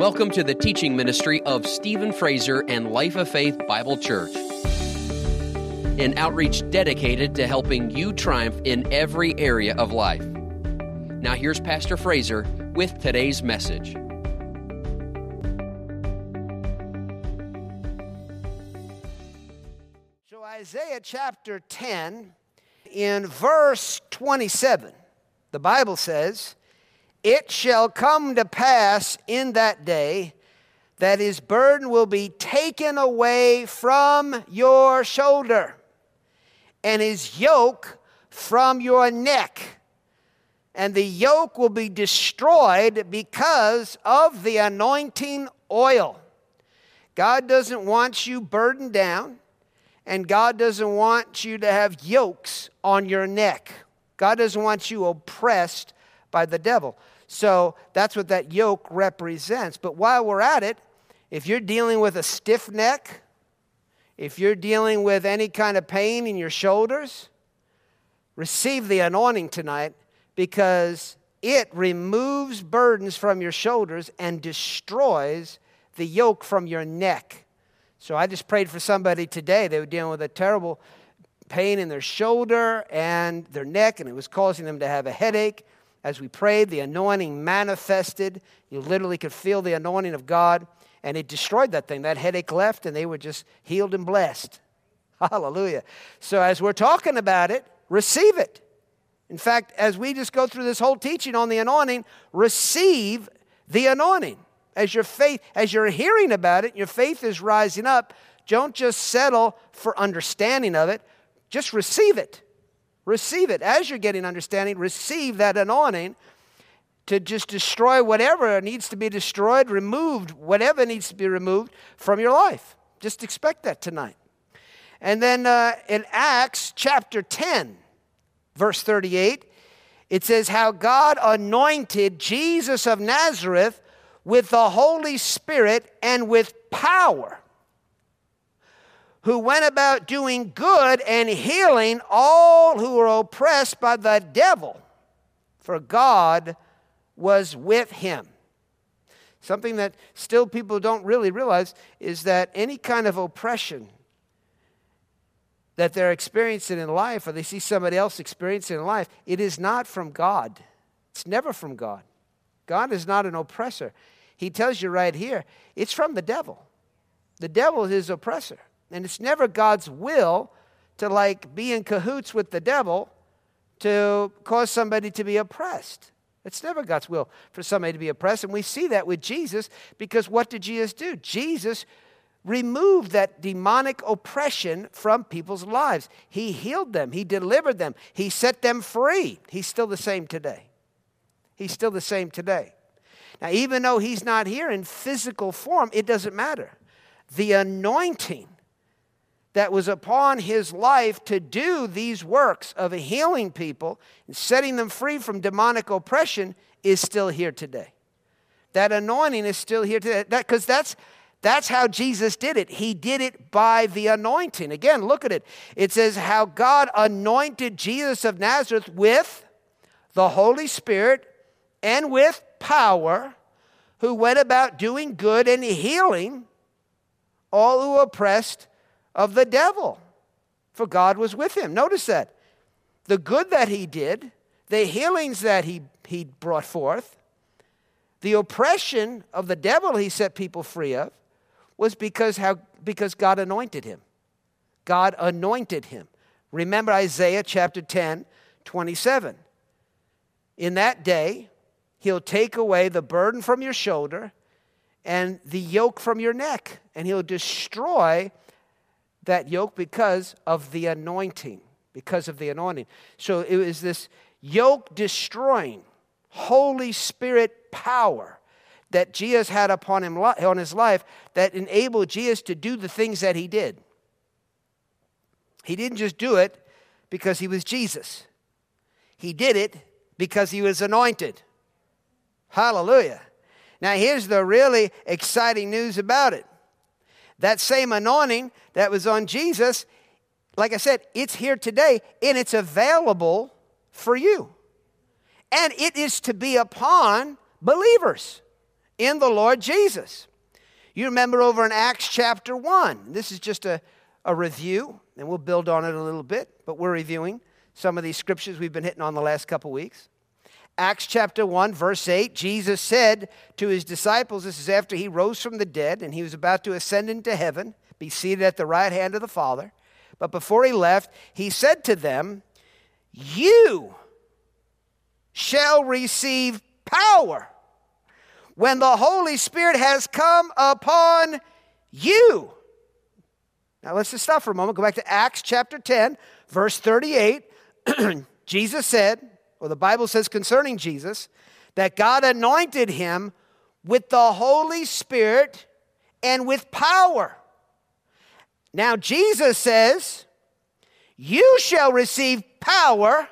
Welcome to the teaching ministry of Stephen Fraser and Life of Faith Bible Church, an outreach dedicated to helping you triumph in every area of life. Now, here's Pastor Fraser with today's message. So, Isaiah chapter 10, in verse 27, the Bible says, It shall come to pass in that day that his burden will be taken away from your shoulder, and his yoke from your neck. And the yoke will be destroyed because of the anointing oil. God doesn't want you burdened down and God doesn't want you to have yokes on your neck. God doesn't want you oppressed by the devil. So that's what that yoke represents. But while we're at it, if you're dealing with a stiff neck, if you're dealing with any kind of pain in your shoulders, receive the anointing tonight because it removes burdens from your shoulders and destroys the yoke from your neck. So I just prayed for somebody today. They were dealing with a terrible pain in their shoulder and their neck, and it was causing them to have a headache. As we prayed, the anointing manifested. You literally could feel the anointing of God, and it destroyed that thing. That headache left, and they were just healed and blessed. Hallelujah. So as we're talking about it, receive it. In fact, as we just go through this whole teaching on the anointing, receive the anointing as your faith, as you're hearing about it, your faith is rising up. Don't just settle for understanding of it, just receive it. Receive it. As you're getting understanding, receive that anointing to just destroy whatever needs to be destroyed, removed, whatever needs to be removed from your life. Just expect that tonight. And then uh, in Acts chapter 10, verse 38, it says, How God anointed Jesus of Nazareth with the Holy Spirit and with power, who went about doing good and healing all who were oppressed by the devil, for God was with him. Something that still people don't really realize is that any kind of oppression that they're experiencing in life, or they see somebody else experiencing in life, it is not from God. It's never from God. God is not an oppressor. He tells you right here, it's from the devil. The devil is his oppressor. And it's never God's will to like be in cahoots with the devil to cause somebody to be oppressed. It's never God's will for somebody to be oppressed. And we see that with Jesus because what did Jesus do? Jesus removed that demonic oppression from people's lives. He healed them, He delivered them, He set them free. He's still the same today. He's still the same today. Now, even though He's not here in physical form, it doesn't matter. The anointing that was upon his life to do these works of healing people and setting them free from demonic oppression is still here today. That anointing is still here today. Because that, that's that's how Jesus did it. He did it by the anointing. Again, look at it. It says how God anointed Jesus of Nazareth with the Holy Spirit and with power, who went about doing good and healing all who oppressed of the devil. For God was with him. Notice that. The good that he did, the healings that he, he brought forth, the oppression of the devil he set people free of, was because, how, because God anointed him. God anointed him. Remember Isaiah chapter 10, 27. In that day, he'll take away the burden from your shoulder and the yoke from your neck, and he'll destroy that yoke because of the anointing. Because of the anointing. So it was this yoke destroying, Holy Spirit power that Jesus had upon him on his life that enabled Jesus to do the things that he did. He didn't just do it because he was Jesus. He did it because he was anointed. Hallelujah. Now, here's the really exciting news about it. That same anointing that was on Jesus, like I said, it's here today and it's available for you. And it is to be upon believers. in the Lord Jesus. You remember over in Acts chapter 1. This is just a, a review, and we'll build on it a little bit, but we're reviewing some of these scriptures we've been hitting on the last couple weeks. Acts chapter 1, verse 8, Jesus said to his disciples, this is after he rose from the dead and he was about to ascend into heaven, be seated at the right hand of the Father. But before he left, he said to them, You shall receive power when the Holy Spirit has come upon you. Now let's just stop for a moment. Go back to Acts chapter 10, verse 38. Jesus said, or the Bible says concerning Jesus, that God anointed him with the Holy Spirit and with power. Now, Jesus says, You shall receive power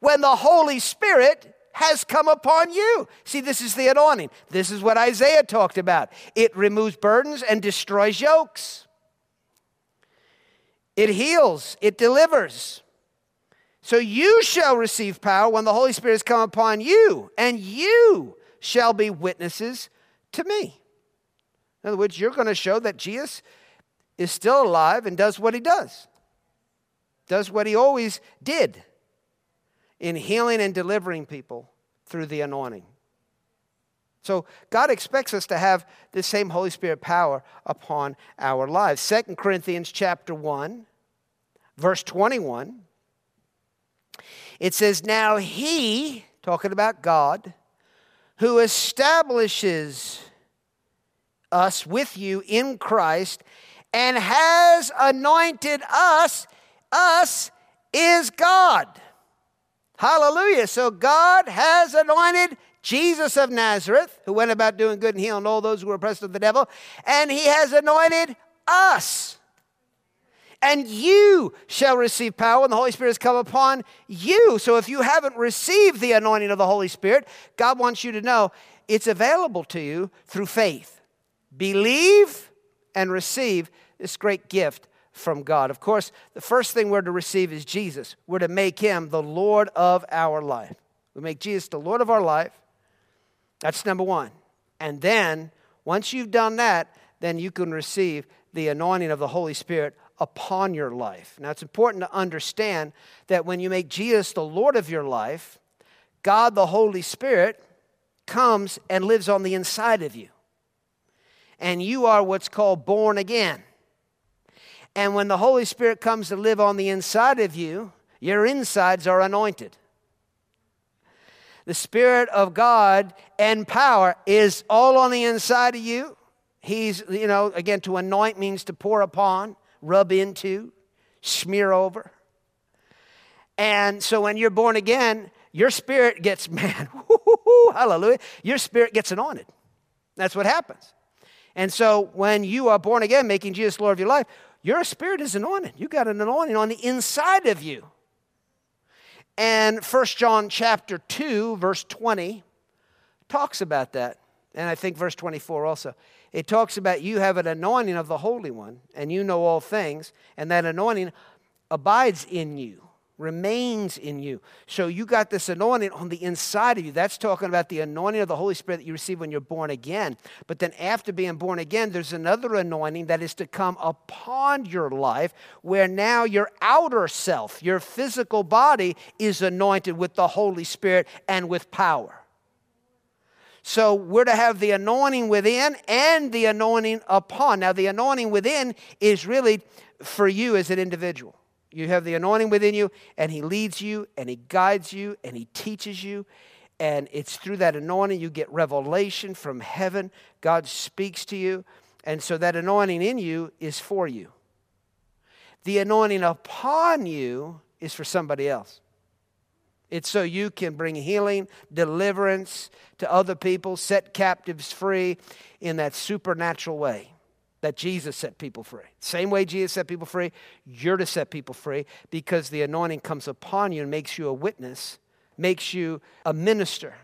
when the Holy Spirit has come upon you. See, this is the anointing. This is what Isaiah talked about. It removes burdens and destroys yokes, it heals, it delivers. So you shall receive power when the Holy Spirit has come upon you, and you shall be witnesses to me. In other words, you're going to show that Jesus is still alive and does what he does, does what he always did in healing and delivering people through the anointing. So God expects us to have the same Holy Spirit power upon our lives. Second Corinthians chapter 1, verse 21 it says, Now he, talking about God, who establishes us with you in Christ and has anointed us, us is God. Hallelujah. So God has anointed Jesus of Nazareth, who went about doing good and healing all those who were oppressed of the devil, and he has anointed us and you shall receive power when the Holy Spirit has come upon you. So if you haven't received the anointing of the Holy Spirit, God wants you to know it's available to you through faith. Believe and receive this great gift from God. Of course, the first thing we're to receive is Jesus. We're to make him the Lord of our life. We make Jesus the Lord of our life. That's number one. And then, once you've done that, then you can receive the anointing of the Holy Spirit upon your life. Now, it's important to understand that when you make Jesus the Lord of your life, God the Holy Spirit comes and lives on the inside of you. And you are what's called born again. And when the Holy Spirit comes to live on the inside of you, your insides are anointed. The Spirit of God and power is all on the inside of you. He's, you know, again, to anoint means to pour upon rub into, smear over. And so when you're born again, your spirit gets, man, hallelujah, your spirit gets anointed. That's what happens. And so when you are born again, making Jesus Lord of your life, your spirit is anointed. You got an anointing on the inside of you. And First John chapter 2, verse 20, talks about that. And I think verse 24 also. It talks about you have an anointing of the Holy One, and you know all things, and that anointing abides in you, remains in you. So you got this anointing on the inside of you. That's talking about the anointing of the Holy Spirit that you receive when you're born again. But then after being born again, there's another anointing that is to come upon your life where now your outer self, your physical body, is anointed with the Holy Spirit and with power. So we're to have the anointing within and the anointing upon. Now, the anointing within is really for you as an individual. You have the anointing within you, and He leads you, and He guides you, and He teaches you. And it's through that anointing you get revelation from heaven. God speaks to you. And so that anointing in you is for you. The anointing upon you is for somebody else. It's so you can bring healing, deliverance to other people, set captives free in that supernatural way that Jesus set people free. Same way Jesus set people free, you're to set people free because the anointing comes upon you and makes you a witness, makes you a minister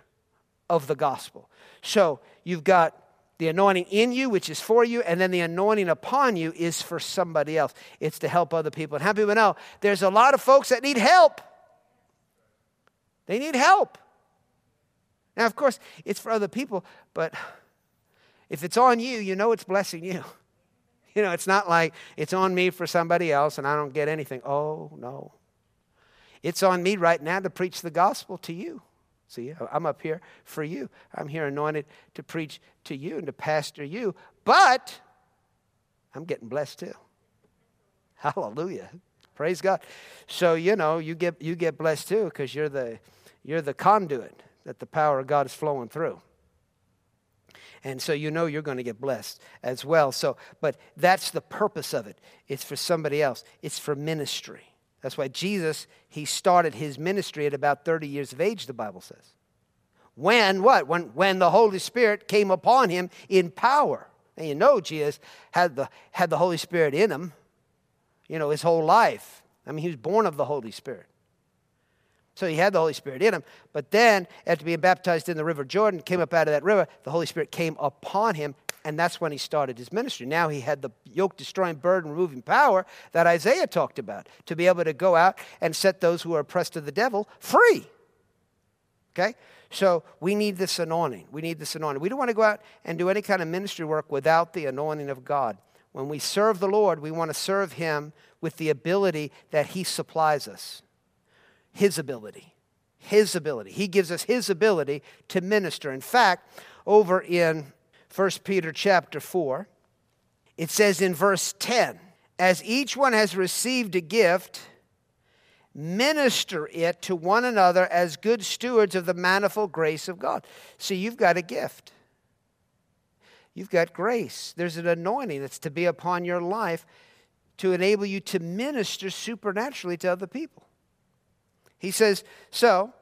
of the gospel. So you've got the anointing in you, which is for you, and then the anointing upon you is for somebody else. It's to help other people. And how people know there's a lot of folks that need help. They need help. Now, of course, it's for other people, but If it's on you, you know it's blessing you. You know, it's not like it's on me for somebody else and I don't get anything. Oh, no. It's on me right now to preach the gospel to you. See, I'm up here for you. I'm here anointed to preach to you and to pastor you, but I'm getting blessed too. Hallelujah. Praise God. So, you know, you get you get blessed too because you're the you're the conduit that the power of God is flowing through. And so you know you're going to get blessed as well. So, but that's the purpose of it. It's for somebody else. It's for ministry. That's why Jesus, he started his ministry at about 30 years of age, the Bible says. When what? When when the Holy Spirit came upon him in power. And you know Jesus had the had the Holy Spirit in him, you know, his whole life. I mean, he was born of the Holy Spirit. So he had the Holy Spirit in him. But then, after being baptized in the River Jordan, came up out of that river, the Holy Spirit came upon him, and that's when he started his ministry. Now he had the yoke destroying, burden removing power that Isaiah talked about to be able to go out and set those who are oppressed of the devil free. Okay? So we need this anointing. We need this anointing. We don't want to go out and do any kind of ministry work without the anointing of God. When we serve the Lord, we want to serve him with the ability that he supplies us. His ability. His ability. He gives us His ability to minister. In fact, over in 1 Peter chapter 4, it says in verse 10 As each one has received a gift, minister it to one another as good stewards of the manifold grace of God. See, you've got a gift. You've got grace. There's an anointing that's to be upon your life to enable you to minister supernaturally to other people. He says, So,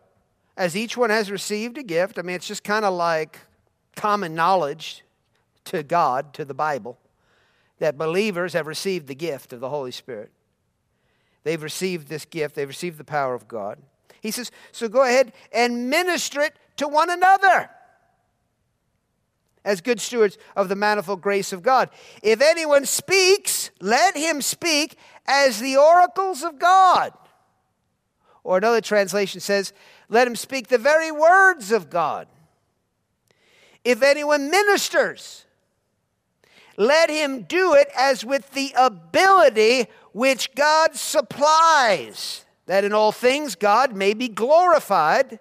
as each one has received a gift, I mean, it's just kind of like common knowledge to God, to the Bible, that believers have received the gift of the Holy Spirit. They've received this gift, they've received the power of God. He says, So go ahead and minister it to one another as good stewards of the manifold grace of God. If anyone speaks, let him speak as the oracles of God. Or another translation says, let him speak the very words of God. If anyone ministers, let him do it as with the ability which God supplies, that in all things God may be glorified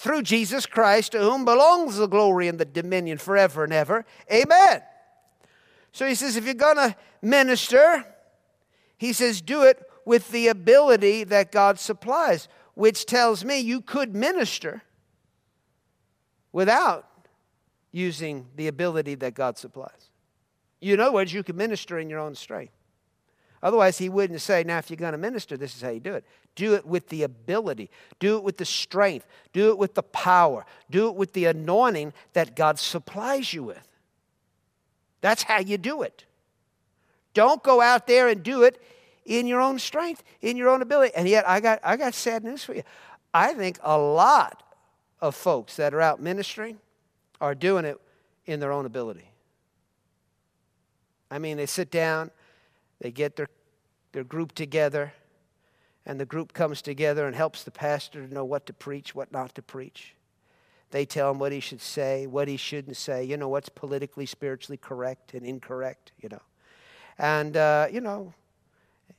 through Jesus Christ, to whom belongs the glory and the dominion forever and ever. Amen. So he says, if you're going to minister, he says, do it with the ability that God supplies, which tells me you could minister without using the ability that God supplies. In other words, you can minister in your own strength. Otherwise, he wouldn't say, now, if you're going to minister, this is how you do it. Do it with the ability, do it with the strength, do it with the power, do it with the anointing that God supplies you with. That's how you do it. Don't go out there and do it in your own strength, in your own ability. And yet, I got, I got sad news for you. I think a lot of folks that are out ministering are doing it in their own ability. I mean, they sit down, they get their, their group together, and the group comes together and helps the pastor to know what to preach, what not to preach. They tell him what he should say, what he shouldn't say, you know, what's politically, spiritually correct and incorrect, you know. And, uh, you know,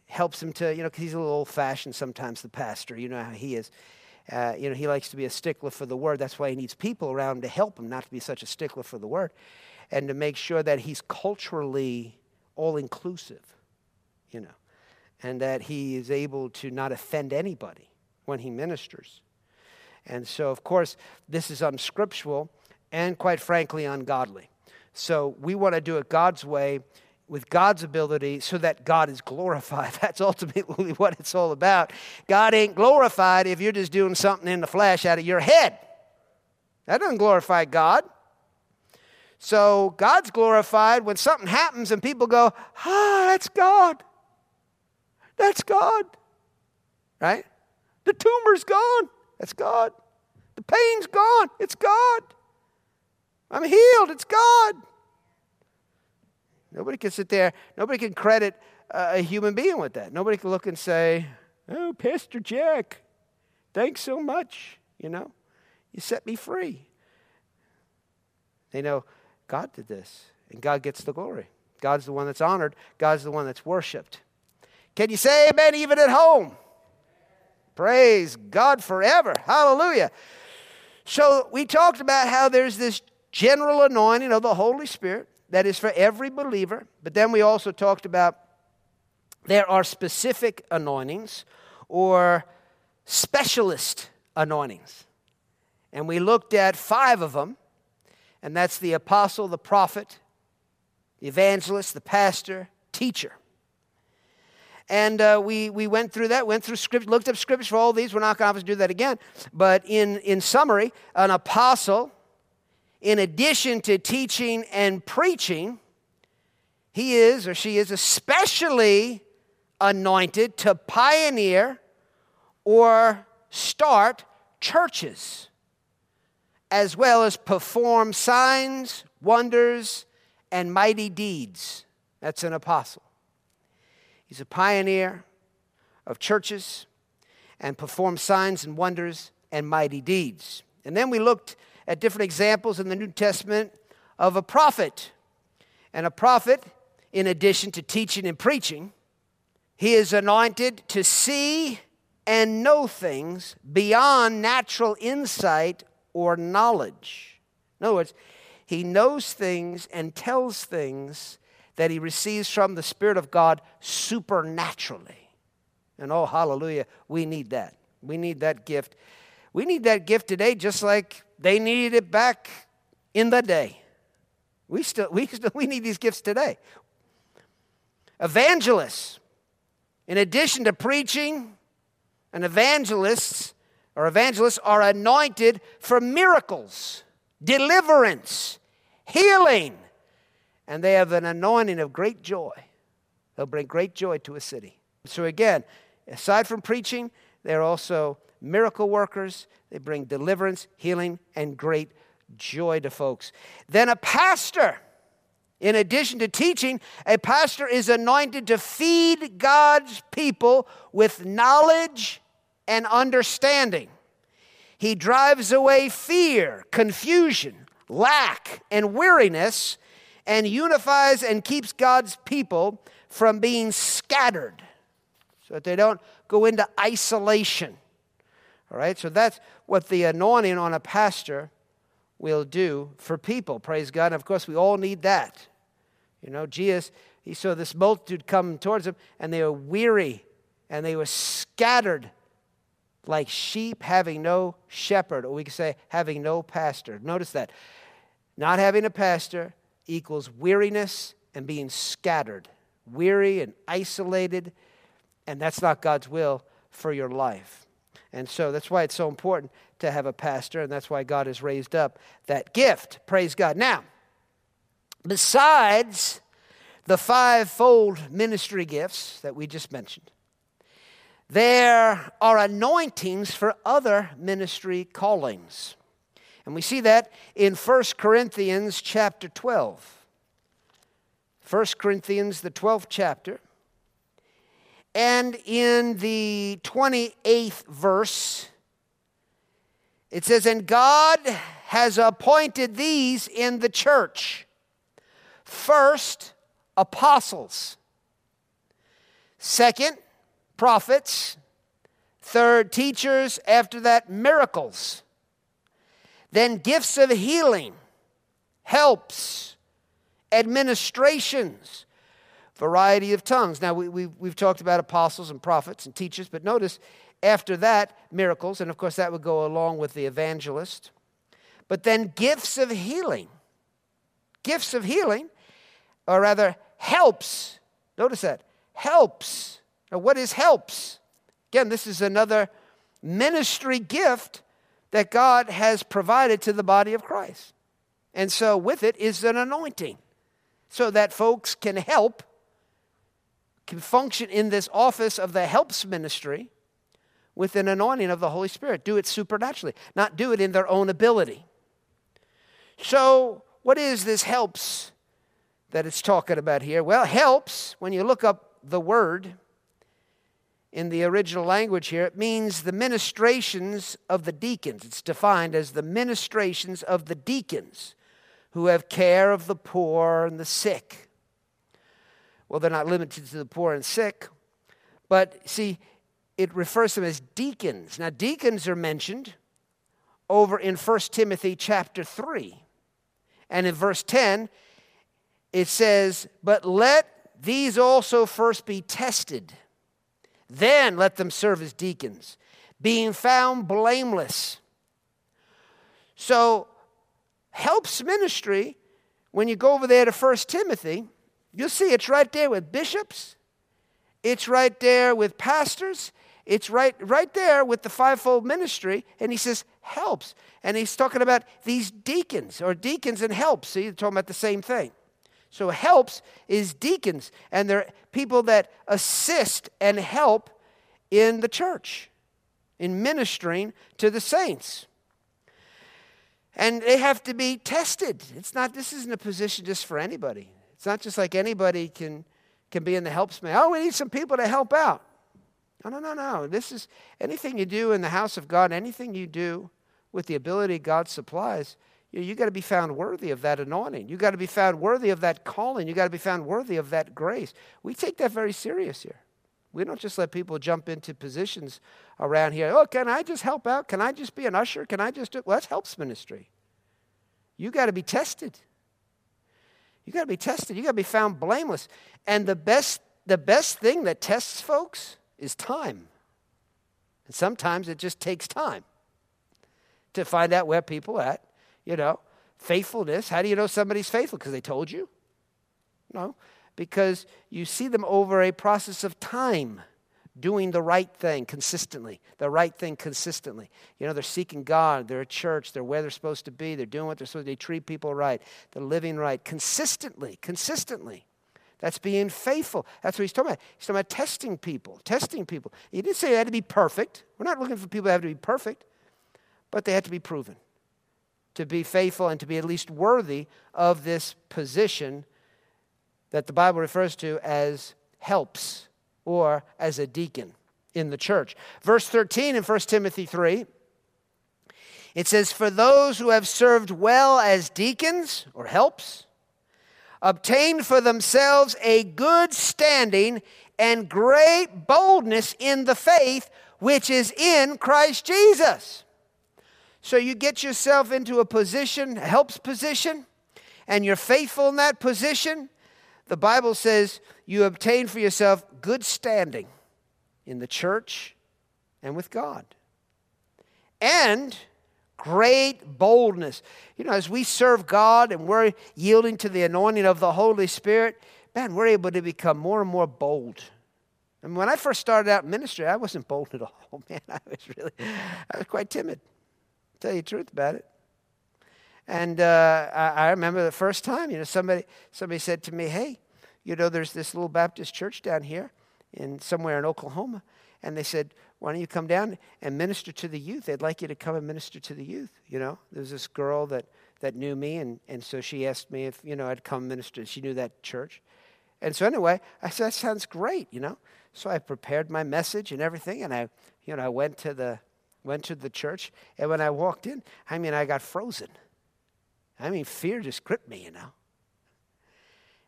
helps him to, you know, because he's a little old fashioned sometimes, the pastor. You know how he is. Uh, you know, he likes to be a stickler for the word. That's why he needs people around him to help him not to be such a stickler for the word and to make sure that he's culturally all inclusive, you know, and that he is able to not offend anybody when he ministers. And so, of course, this is unscriptural and quite frankly ungodly. So we want to do it God's way with God's ability so that God is glorified. That's ultimately what it's all about. God ain't glorified if you're just doing something in the flesh out of your head. That doesn't glorify God. So God's glorified when something happens and people go, ah, that's God. That's God. Right? The tumor's gone. That's God. The pain's gone. It's God. I'm healed. It's God. Nobody can sit there, nobody can credit a human being with that. Nobody can look and say, Oh, Pastor Jack, thanks so much. You know, you set me free. They know God did this, and God gets the glory. God's the one that's honored, God's the one that's worshiped. Can you say amen even at home? Praise God forever. Hallelujah. So we talked about how there's this general anointing of the Holy Spirit that is for every believer, but then we also talked about there are specific anointings or specialist anointings. And we looked at five of them, and that's the apostle, the prophet, the evangelist, the pastor, teacher. And uh, we, we went through that, went through script, looked up scriptures for all these. We're not going to do that again. But in, in summary, an apostle, in addition to teaching and preaching, he is or she is especially anointed to pioneer or start churches, as well as perform signs, wonders, and mighty deeds. That's an apostle. He's a pioneer of churches and performs signs and wonders and mighty deeds. And then we looked at different examples in the New Testament of a prophet. And a prophet, in addition to teaching and preaching, he is anointed to see and know things beyond natural insight or knowledge. In other words, he knows things and tells things that he receives from the Spirit of God supernaturally. And oh, hallelujah, we need that. We need that gift. We need that gift today just like they needed it back in the day. We still, we still we need these gifts today. Evangelists, in addition to preaching, and evangelists or evangelists are anointed for miracles, deliverance, healing, and they have an anointing of great joy. They'll bring great joy to a city. So, again, aside from preaching, they're also miracle workers. They bring deliverance, healing, and great joy to folks. Then a pastor. In addition to teaching, a pastor is anointed to feed God's people with knowledge and understanding. He drives away fear, confusion, lack, and weariness and unifies and keeps God's people from being scattered so that they don't go into isolation. All right, so that's what the anointing on a pastor will do for people. Praise God. And of course, we all need that. You know, Jesus, he saw this multitude come towards him, and they were weary and they were scattered like sheep having no shepherd, or we could say having no pastor. Notice that. Not having a pastor, equals weariness and being scattered, weary and isolated, and that's not God's will for your life. And so that's why it's so important to have a pastor, and that's why God has raised up that gift. Praise God. Now, besides the fivefold ministry gifts that we just mentioned, there are anointings for other ministry callings. And we see that in 1 Corinthians chapter 12. 1 Corinthians, the 12th chapter. And in the 28th verse, it says, And God has appointed these in the church. First, apostles, second, prophets, third, teachers, after that, miracles then gifts of healing, helps, administrations, variety of tongues. Now, we, we, we've talked about apostles and prophets and teachers, but notice after that, miracles, and of course that would go along with the evangelist. But then gifts of healing. Gifts of healing, or rather, helps. Notice that. Helps. Now, what is helps? Again, this is another ministry gift that God has provided to the body of Christ. And so, with it is an anointing so that folks can help, can function in this office of the helps ministry with an anointing of the Holy Spirit. Do it supernaturally, not do it in their own ability. So, what is this helps that it's talking about here? Well, helps, when you look up the word, in the original language here, it means the ministrations of the deacons. It's defined as the ministrations of the deacons who have care of the poor and the sick. Well, they're not limited to the poor and sick, but see, it refers to them as deacons. Now, deacons are mentioned over in 1 Timothy chapter 3. And in verse 10, it says, But let these also first be tested, then let them serve as deacons, being found blameless. So, helps ministry, when you go over there to 1 Timothy, you'll see it's right there with bishops, it's right there with pastors, it's right, right there with the fivefold ministry, and he says, helps. And he's talking about these deacons or deacons and helps. See, they're talking about the same thing. So, helps is deacons, and they're people that assist and help in the church, in ministering to the saints. And they have to be tested. It's not, this isn't a position just for anybody. It's not just like anybody can, can be in the helps man. Oh, we need some people to help out. No, no, no, no. This is anything you do in the house of God, anything you do with the ability God supplies, you, you got to be found worthy of that anointing. You got to be found worthy of that calling. You got to be found worthy of that grace. We take that very serious here. We don't just let people jump into positions around here. Oh, can I just help out? Can I just be an usher? Can I just do well, that's helps ministry. You got to be tested. You got to be tested. You got to be found blameless. And the best the best thing that tests folks is time. And sometimes it just takes time to find out where people are at. You know, faithfulness. How do you know somebody's faithful? Because they told you? No, because you see them over a process of time doing the right thing consistently, the right thing consistently. You know, they're seeking God, they're a church, they're where they're supposed to be, they're doing what they're supposed to, they treat people right, they're living right consistently, consistently. That's being faithful. That's what he's talking about. He's talking about testing people, testing people. He didn't say they had to be perfect. We're not looking for people that have to be perfect, but they had to be proven to be faithful and to be at least worthy of this position that the Bible refers to as helps or as a deacon in the church. Verse 13 in 1 Timothy 3, it says, For those who have served well as deacons or helps, obtained for themselves a good standing and great boldness in the faith which is in Christ Jesus. So you get yourself into a position, a helps position, and you're faithful in that position. The Bible says you obtain for yourself good standing in the church and with God. And great boldness. You know, as we serve God and we're yielding to the anointing of the Holy Spirit, man, we're able to become more and more bold. And when I first started out in ministry, I wasn't bold at all. Man, I was really, I was quite timid. Tell you the truth about it. And uh, I, I, remember the first time, you know, somebody somebody said to me, "Hey, you know, there's this little Baptist church down here, in somewhere in Oklahoma, and they said, why don't you come down and minister to the youth? They'd like you to come and minister to the youth. You know, There's this girl that, that knew me, and, and so she asked me if, you know, I'd come minister. She knew that church. And so anyway, I said, that sounds great, you know. So I prepared my message and everything, and I, you know, I went to the, went to the church, and when I walked in, I mean, I got frozen. I mean, fear just gripped me, you know.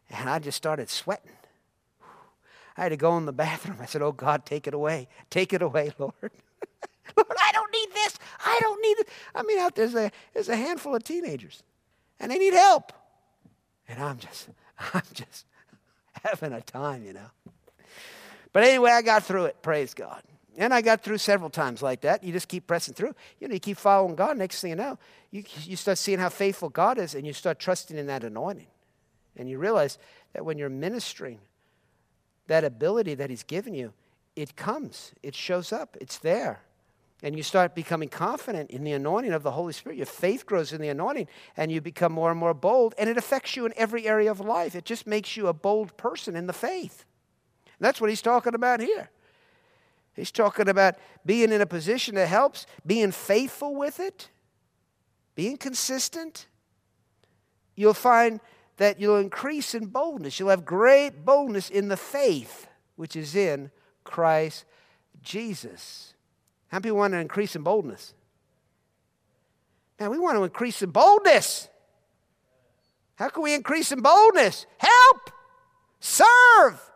And I just started sweating. I had to go in the bathroom. I said, Oh God, take it away. Take it away, Lord. Lord, I don't need this. I don't need it. I mean, out there's a, there's a handful of teenagers, and they need help. And I'm just, I'm just having a time, you know. But anyway, I got through it. Praise God. And I got through several times like that. You just keep pressing through. You know, you keep following God. Next thing you know, you, you start seeing how faithful God is, and you start trusting in that anointing. And you realize that when you're ministering, that ability that He's given you, it comes, it shows up, it's there. And you start becoming confident in the anointing of the Holy Spirit. Your faith grows in the anointing, and you become more and more bold, and it affects you in every area of life. It just makes you a bold person in the faith. And that's what he's talking about here. He's talking about being in a position that helps, being faithful with it, being consistent. You'll find that you'll increase in boldness. You'll have great boldness in the faith which is in Christ Jesus. How many people want to increase in boldness? Now, we want to increase in boldness. How can we increase in boldness? Help! Serve!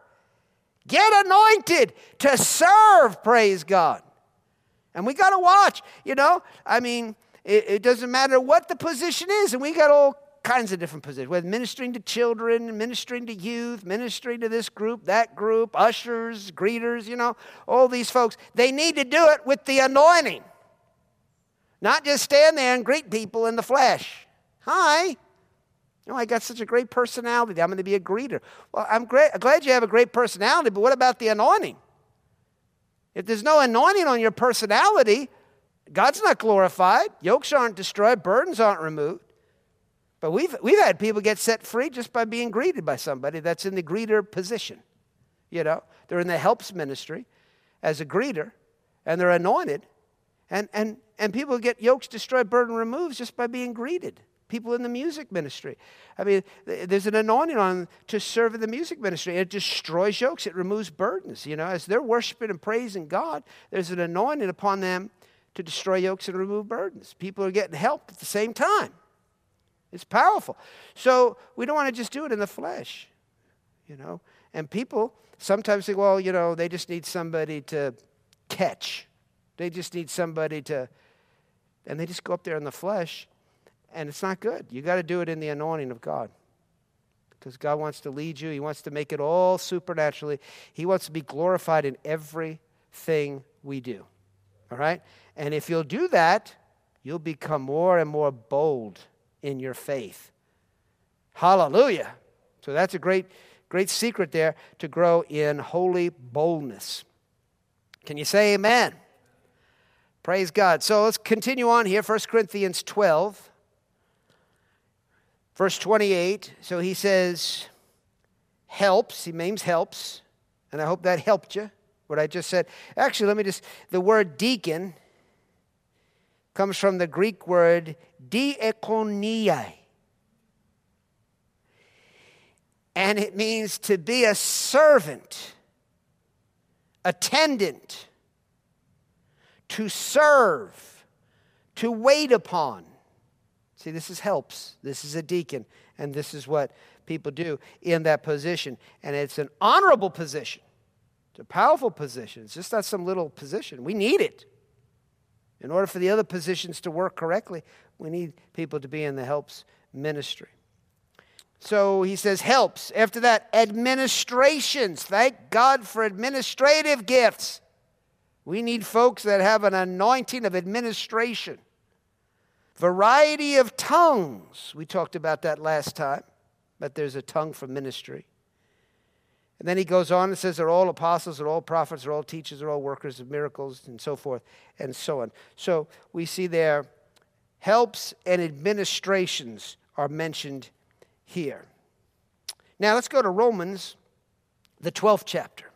Get anointed to serve, praise God. And we got to watch, you know. I mean, it, it, doesn't matter what the position is, and we got all kinds of different positions, whether ministering to children, ministering to youth, ministering to this group, that group, ushers, greeters, you know, all these folks. They need to do it with the anointing, not just stand there and greet people in the flesh. Hi. You know, I got such a great personality. I'm going to be a greeter. Well, I'm great, glad you have a great personality, but what about the anointing? If there's no anointing on your personality, God's not glorified. Yokes aren't destroyed, burdens aren't removed. But we've, we've had people get set free just by being greeted by somebody that's in the greeter position. You know, they're in the helps ministry as a greeter, and they're anointed. And, and, and people get yokes destroyed, burden removed just by being greeted people in the music ministry. I mean, there's an anointing on to serve in the music ministry. It destroys yokes, it removes burdens. You know, as they're worshiping and praising God, there's an anointing upon them to destroy yokes and remove burdens. People are getting help at the same time. It's powerful. So we don't want to just do it in the flesh, you know. And people sometimes think, well, you know, they just need somebody to catch. They just need somebody to, and they just go up there in the flesh and it's not good. You got to do it in the anointing of God. Because God wants to lead you, He wants to make it all supernaturally. He wants to be glorified in everything we do. All right? And if you'll do that, you'll become more and more bold in your faith. Hallelujah. So that's a great, great secret there to grow in holy boldness. Can you say amen? Praise God. So let's continue on here. 1 Corinthians 12. Verse 28, so he says, helps. He names helps. And I hope that helped you, what I just said. Actually, let me just, the word deacon comes from the Greek word diakonia. And it means to be a servant, attendant, to serve, to wait upon. See, this is helps. This is a deacon, and this is what people do in that position. And it's an honorable position. It's a powerful position. It's just not some little position. We need it. In order for the other positions to work correctly, we need people to be in the helps ministry. So he says helps. After that, administrations. Thank God for administrative gifts. We need folks that have an anointing of administration. Variety of tongues. We talked about that last time, but there's a tongue for ministry. And then he goes on and says they're all apostles, they're all prophets, they're all teachers, they're all workers of miracles, and so forth, and so on. So we see there helps and administrations are mentioned here. Now let's go to Romans, the 12th chapter.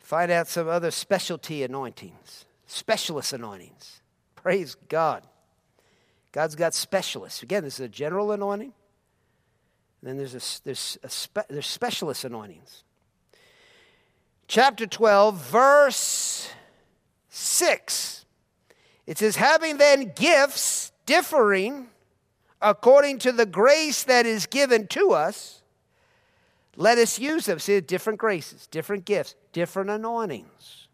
Find out some other specialty anointings, specialist anointings. Praise God. God's got specialists. Again, this is a general anointing. And then there's, a, there's, a spe, there's specialist anointings. Chapter 12, verse 6. It says, Having then gifts differing according to the grace that is given to us, let us use them. See, different graces, different gifts, different anointings.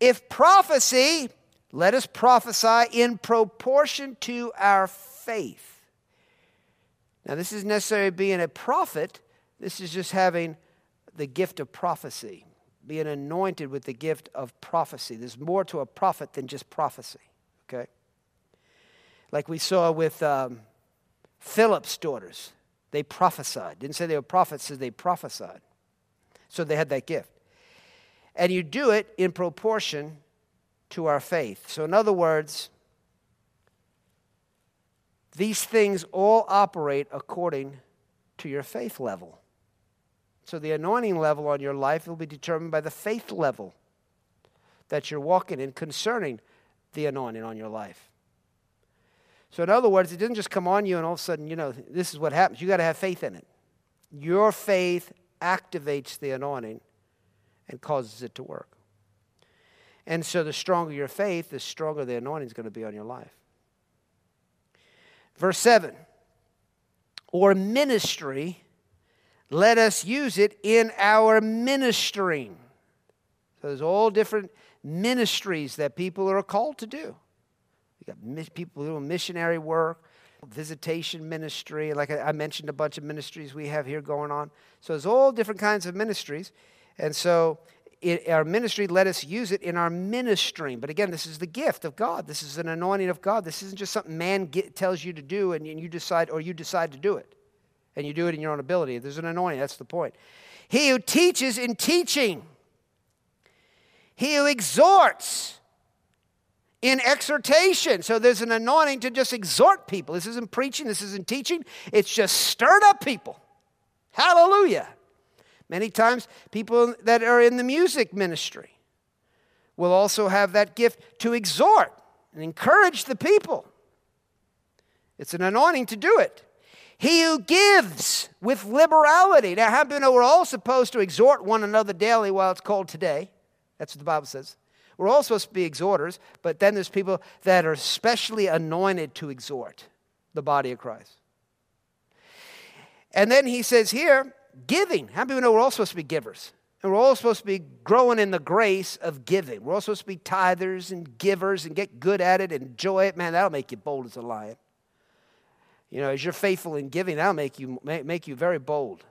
If prophecy, let us prophesy in proportion to our faith. Now, this isn't necessarily being a prophet, this is just having the gift of prophecy, being anointed with the gift of prophecy. There's more to a prophet than just prophecy, okay? Like we saw with um, Philip's daughters, they prophesied. Didn't say they were prophets, says they prophesied. So they had that gift. And you do it in proportion to our faith. So, in other words, these things all operate according to your faith level. So, the anointing level on your life will be determined by the faith level that you're walking in concerning the anointing on your life. So, in other words, it didn't just come on you and all of a sudden, you know, this is what happens. You got to have faith in it. Your faith activates the anointing and causes it to work. And so the stronger your faith, the stronger the anointing is going to be on your life. Verse 7 or ministry, let us use it in our ministering. So there's all different ministries that people are called to do. You got people doing missionary work, visitation ministry. Like I mentioned, a bunch of ministries we have here going on. So there's all different kinds of ministries. And so it, our ministry, let us use it in our ministering. But again, this is the gift of God. This is an anointing of God. This isn't just something man get, tells you to do and you decide, or you decide to do it. And you do it in your own ability. There's an anointing. That's the point. He who teaches in teaching, he who exhorts in exhortation. So there's an anointing to just exhort people. This isn't preaching, this isn't teaching. It's just stirred up people. Hallelujah. Many times, people that are in the music ministry will also have that gift to exhort and encourage the people. It's an anointing to do it. He who gives with liberality. Now, how many know we're all supposed to exhort one another daily while it's called today? That's what the Bible says. We're all supposed to be exhorters, but then there's people that are specially anointed to exhort the body of Christ. And then he says here, giving. How many know we're all supposed to be givers? And we're all supposed to be growing in the grace of giving. We're all supposed to be tithers and givers and get good at it, enjoy it. Man, that'll make you bold as a lion. You know, as you're faithful in giving, that'll make you, make you very bold.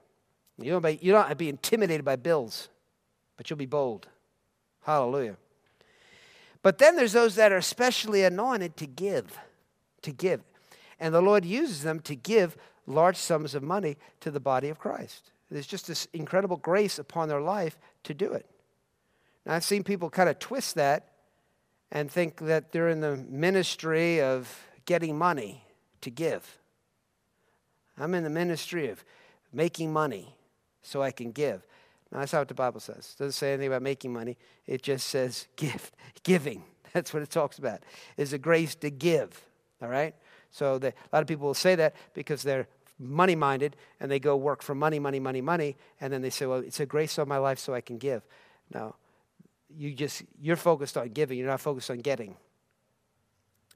You don't, be, you don't be intimidated by bills, but you'll be bold. Hallelujah. But then there's those that are especially anointed to give, to give. And the Lord uses them to give large sums of money to the body of Christ. There's just this incredible grace upon their life to do it. Now, I've seen people kind of twist that and think that they're in the ministry of getting money to give. I'm in the ministry of making money so I can give. Now, that's not what the Bible says. It doesn't say anything about making money. It just says gift, giving. That's what it talks about. Is a grace to give. All right? So the, a lot of people will say that because they're money minded and they go work for money, money, money, money, and then they say, well, it's a grace on my life so I can give. No, you just, you're focused on giving, you're not focused on getting.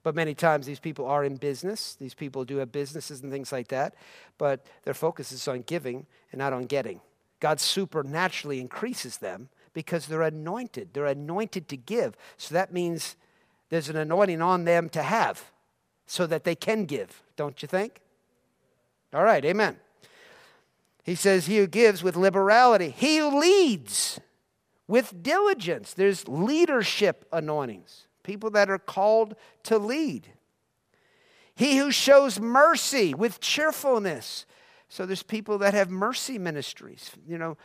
But many times these people are in business. These people do have businesses and things like that. But their focus is on giving and not on getting. God supernaturally increases them because they're anointed. They're anointed to give. So that means there's an anointing on them to have so that they can give, don't you think? All right, amen. He says, He who gives with liberality, he who leads with diligence. There's leadership anointings, people that are called to lead. He who shows mercy with cheerfulness. So there's people that have mercy ministries, you know,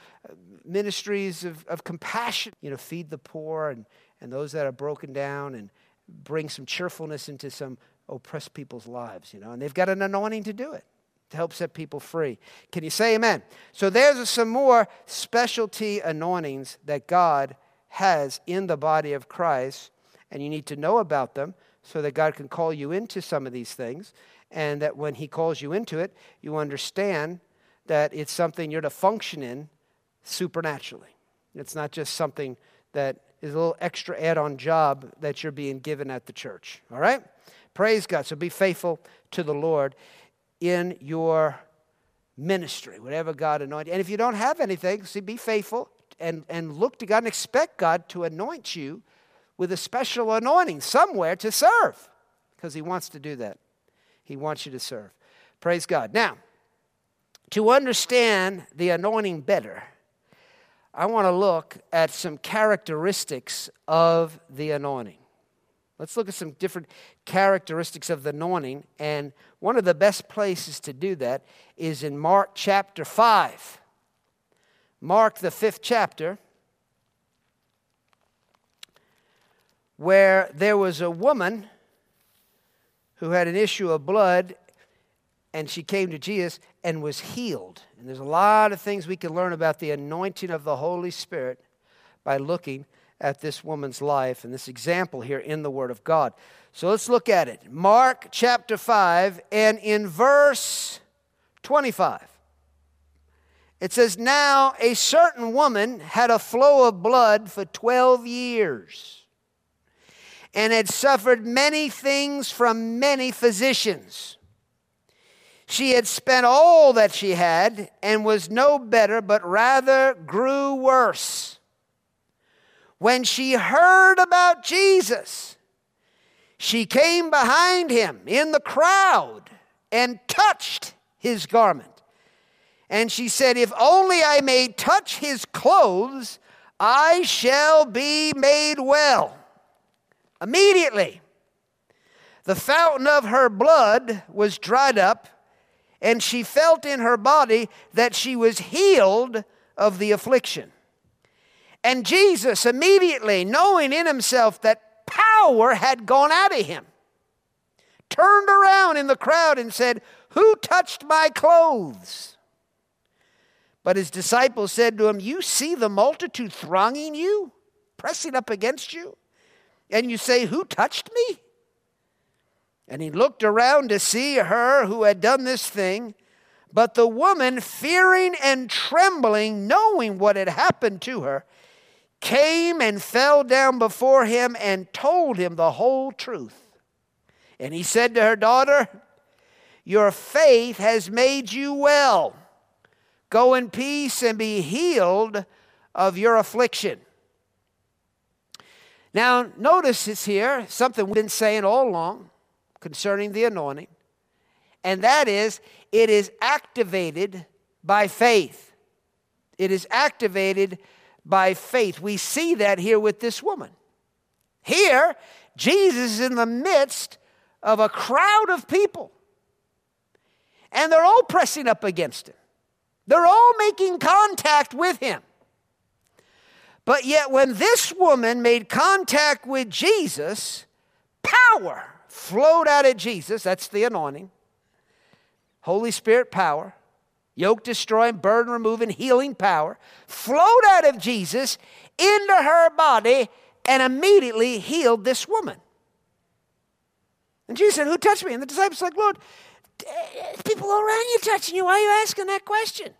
ministries of, of compassion, you know, feed the poor and, and those that are broken down and bring some cheerfulness into some oppressed people's lives, you know, and they've got an anointing to do it to help set people free. Can you say amen? So there's some more specialty anointings that God has in the body of Christ, and you need to know about them so that God can call you into some of these things, and that when He calls you into it, you understand that it's something you're to function in supernaturally. It's not just something that is a little extra add on job that you're being given at the church. All right? Praise God. So be faithful to the Lord in your ministry, whatever God anointed. And if you don't have anything, see, be faithful and, and look to God and expect God to anoint you with a special anointing somewhere to serve because He wants to do that. He wants you to serve. Praise God. Now, to understand the anointing better, I want to look at some characteristics of the anointing. Let's look at some different characteristics of the anointing. And one of the best places to do that is in Mark chapter 5. Mark, the fifth chapter, where there was a woman who had an issue of blood, and she came to Jesus and was healed. And there's a lot of things we can learn about the anointing of the Holy Spirit by looking at this woman's life and this example here in the Word of God. So let's look at it. Mark chapter 5, and in verse 25, it says, Now a certain woman had a flow of blood for 12 years and had suffered many things from many physicians. She had spent all that she had and was no better, but rather grew worse. When she heard about Jesus, she came behind him in the crowd and touched his garment. And she said, If only I may touch his clothes, I shall be made well. Immediately, the fountain of her blood was dried up, and she felt in her body that she was healed of the affliction. And Jesus, immediately knowing in himself that power had gone out of him, turned around in the crowd and said, Who touched my clothes? But his disciples said to him, You see the multitude thronging you, pressing up against you, and you say, Who touched me? And he looked around to see her who had done this thing. But the woman, fearing and trembling, knowing what had happened to her, came and fell down before him and told him the whole truth. And he said to her daughter, Your faith has made you well. Go in peace and be healed of your affliction. Now, notice this here, something we've been saying all along concerning the anointing, and that is it is activated by faith. It is activated by faith. We see that here with this woman. Here, Jesus is in the midst of a crowd of people, and they're all pressing up against him. They're all making contact with him. But yet, when this woman made contact with Jesus, power flowed out of Jesus. That's the anointing. Holy Spirit power, yoke destroying, burden removing, healing power flowed out of Jesus into her body and immediately healed this woman. And Jesus said, Who touched me? And the disciples like, Lord, people all around you touching you. Why are you asking that question?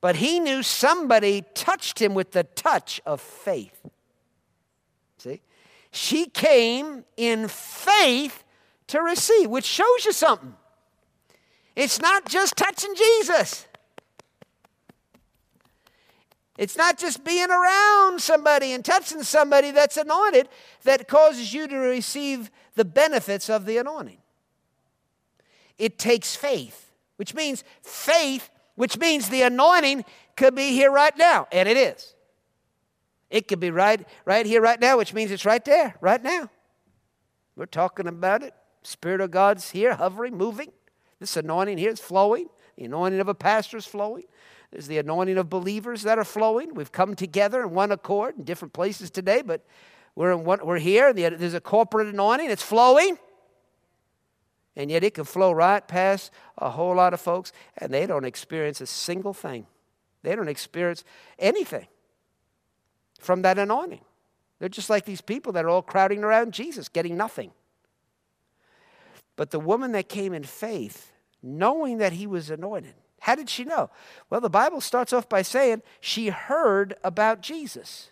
But he knew somebody touched him with the touch of faith. See? She came in faith to receive, which shows you something. It's not just touching Jesus. It's not just being around somebody and touching somebody that's anointed that causes you to receive the benefits of the anointing. It takes faith, which means faith, which means the anointing could be here right now, and it is. It could be right, right here, right now, which means it's right there, right now. We're talking about it. Spirit of God's here, hovering, moving. This anointing here is flowing. The anointing of a pastor is flowing. There's the anointing of believers that are flowing. We've come together in one accord in different places today, but we're, in one, we're here. And there's a corporate anointing. It's flowing. And yet it can flow right past a whole lot of folks, and they don't experience a single thing. They don't experience anything from that anointing. They're just like these people that are all crowding around Jesus, getting nothing. But the woman that came in faith knowing that he was anointed. How did she know? Well, the Bible starts off by saying she heard about Jesus.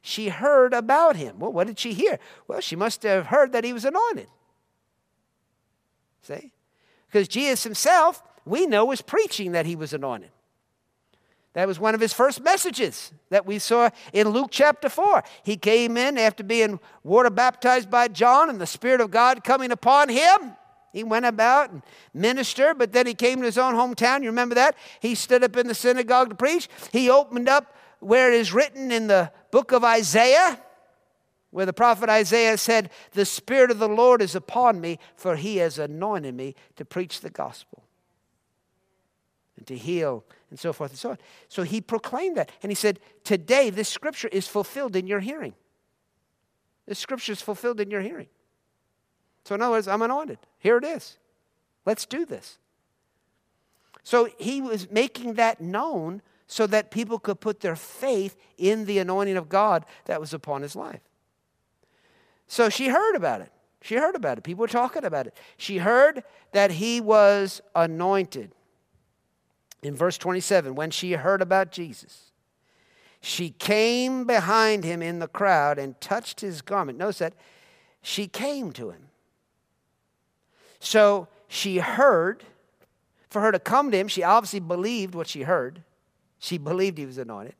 She heard about him. Well, what did she hear? Well, she must have heard that he was anointed. See? Because Jesus himself, we know, was preaching that he was anointed. That was one of his first messages that we saw in Luke chapter 4. He came in after being water baptized by John and the Spirit of God coming upon him. He went about and ministered, but then he came to his own hometown. You remember that? He stood up in the synagogue to preach. He opened up where it is written in the book of Isaiah, where the prophet Isaiah said, The Spirit of the Lord is upon me, for he has anointed me to preach the gospel and to heal and so forth and so on. So he proclaimed that. And he said, Today this scripture is fulfilled in your hearing. This scripture is fulfilled in your hearing. So, in other words, I'm anointed. Here it is. Let's do this. So, he was making that known so that people could put their faith in the anointing of God that was upon his life. So, she heard about it. She heard about it. People were talking about it. She heard that he was anointed. In verse 27, when she heard about Jesus, she came behind him in the crowd and touched his garment. Notice that she came to him. So she heard. For her to come to him, she obviously believed what she heard. She believed he was anointed.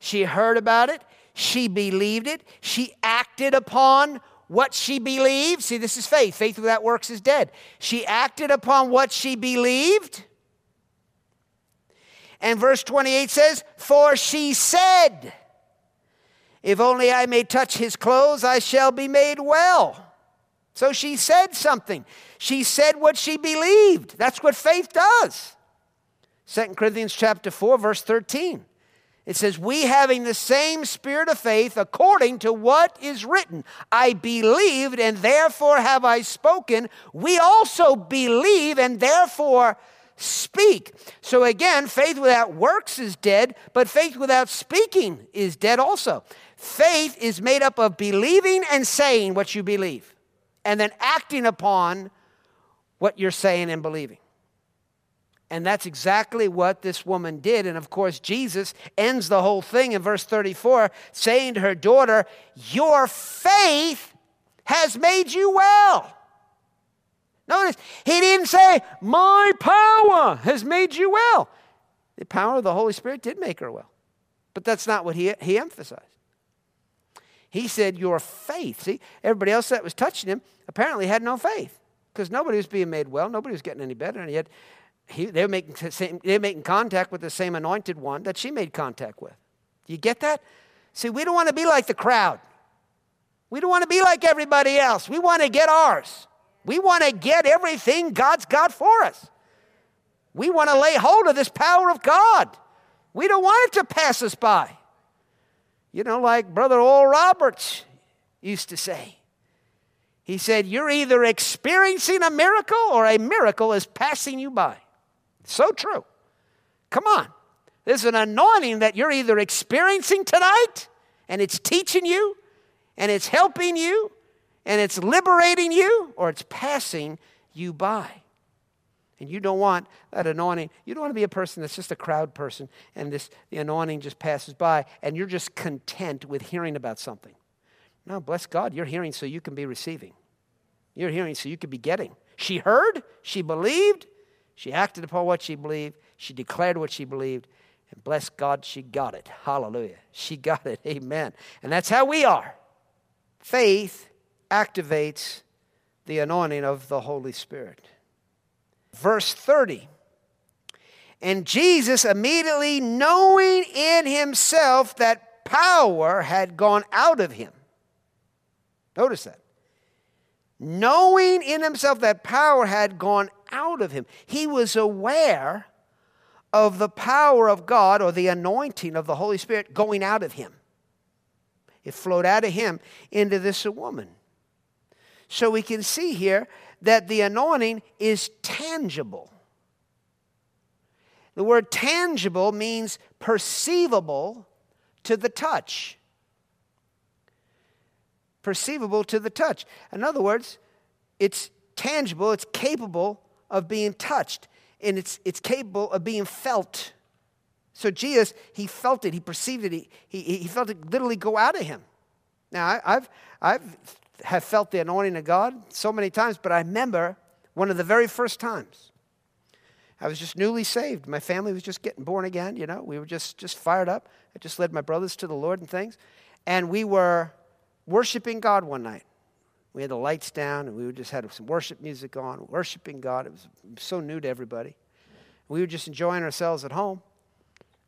She heard about it. She believed it. She acted upon what she believed. See, this is faith. Faith without works is dead. She acted upon what she believed. And verse 28 says, For she said, If only I may touch his clothes, I shall be made well. So she said something. She said what she believed. That's what faith does. 2 Corinthians chapter 4 verse 13. It says, We having the same spirit of faith according to what is written, I believed and therefore have I spoken. We also believe and therefore speak. So again, faith without works is dead, but faith without speaking is dead also. Faith is made up of believing and saying what you believe, and then acting upon what you're saying and believing. And that's exactly what this woman did. And of course, Jesus ends the whole thing in verse 34, saying to her daughter, Your faith has made you well. Notice, he didn't say, My power has made you well. The power of the Holy Spirit did make her well. But that's not what he, he emphasized. He said, Your faith. See, everybody else that was touching him apparently had no faith because nobody was being made well, nobody was getting any better, and yet he, they, were making same, they making contact with the same anointed one that she made contact with. Do you get that? See, we don't want to be like the crowd. We don't want to be like everybody else. We want to get ours. We want to get everything God's got for us. We want to lay hold of this power of God. We don't want it to pass us by. You know, like Brother Oral Roberts used to say. He said, You're either experiencing a miracle or a miracle is passing you by. So true. Come on. There's an anointing that you're either experiencing tonight and it's teaching you and it's helping you and it's liberating you or it's passing you by. And you don't want that anointing. You don't want to be a person that's just a crowd person and this the anointing just passes by and you're just content with hearing about something. No, bless God, you're hearing so you can be receiving. You're hearing so you can be getting. She heard, she believed, she acted upon what she believed. She declared what she believed. And bless God, she got it. Hallelujah. She got it. Amen. And that's how we are. Faith activates the anointing of the Holy Spirit. Verse 30. And Jesus, immediately knowing in himself that power had gone out of him. Notice that. Knowing in himself that power had gone out of him. He was aware of the power of God or the anointing of the Holy Spirit going out of him. It flowed out of him into this woman. So we can see here that the anointing is tangible. The word tangible means perceivable to the touch. Perceivable to the touch. In other words, it's tangible, it's capable of being touched, and it's, it's capable of being felt. So Jesus, he felt it, he perceived it, he, he, he felt it literally go out of him. Now, I, I've, I've have felt the anointing of God so many times, but I remember one of the very first times. I was just newly saved. My family was just getting born again, you know. We were just, just fired up. I just led my brothers to the Lord and things. And we were worshiping God one night. We had the lights down and we just had some worship music on, worshiping God. It was so new to everybody. We were just enjoying ourselves at home.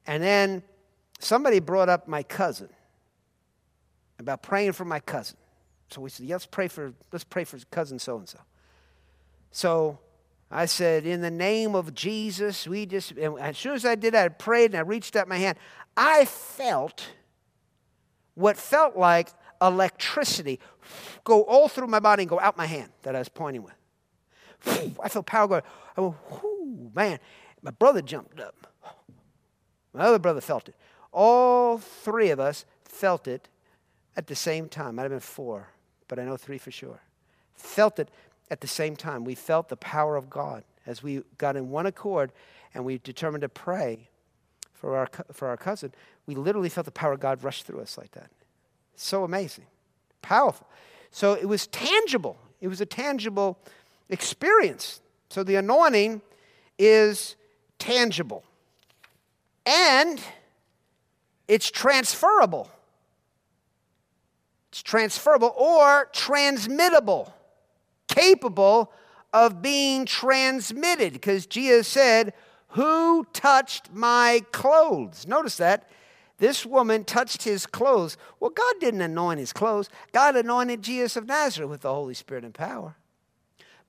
And then somebody brought up my cousin about praying for my cousin. So we said, yeah, let's pray for let's pray for cousin so and so. So I said, in the name of Jesus, we just and as soon as I did that, I prayed and I reached out my hand. I felt what felt like electricity go all through my body and go out my hand that I was pointing with. I felt power go. I went, whoo, man. My brother jumped up. My other brother felt it. All three of us felt it at the same time. Might have been four, but I know three for sure. Felt it at the same time. We felt the power of God as we got in one accord and we determined to pray for our, for our cousin. We literally felt the power of God rush through us like that. So amazing, powerful. So it was tangible. It was a tangible experience. So the anointing is tangible and it's transferable. It's transferable or transmittable, capable of being transmitted, because Jesus said, Who touched my clothes? Notice that. This woman touched his clothes. Well, God didn't anoint his clothes. God anointed Jesus of Nazareth with the Holy Spirit and power.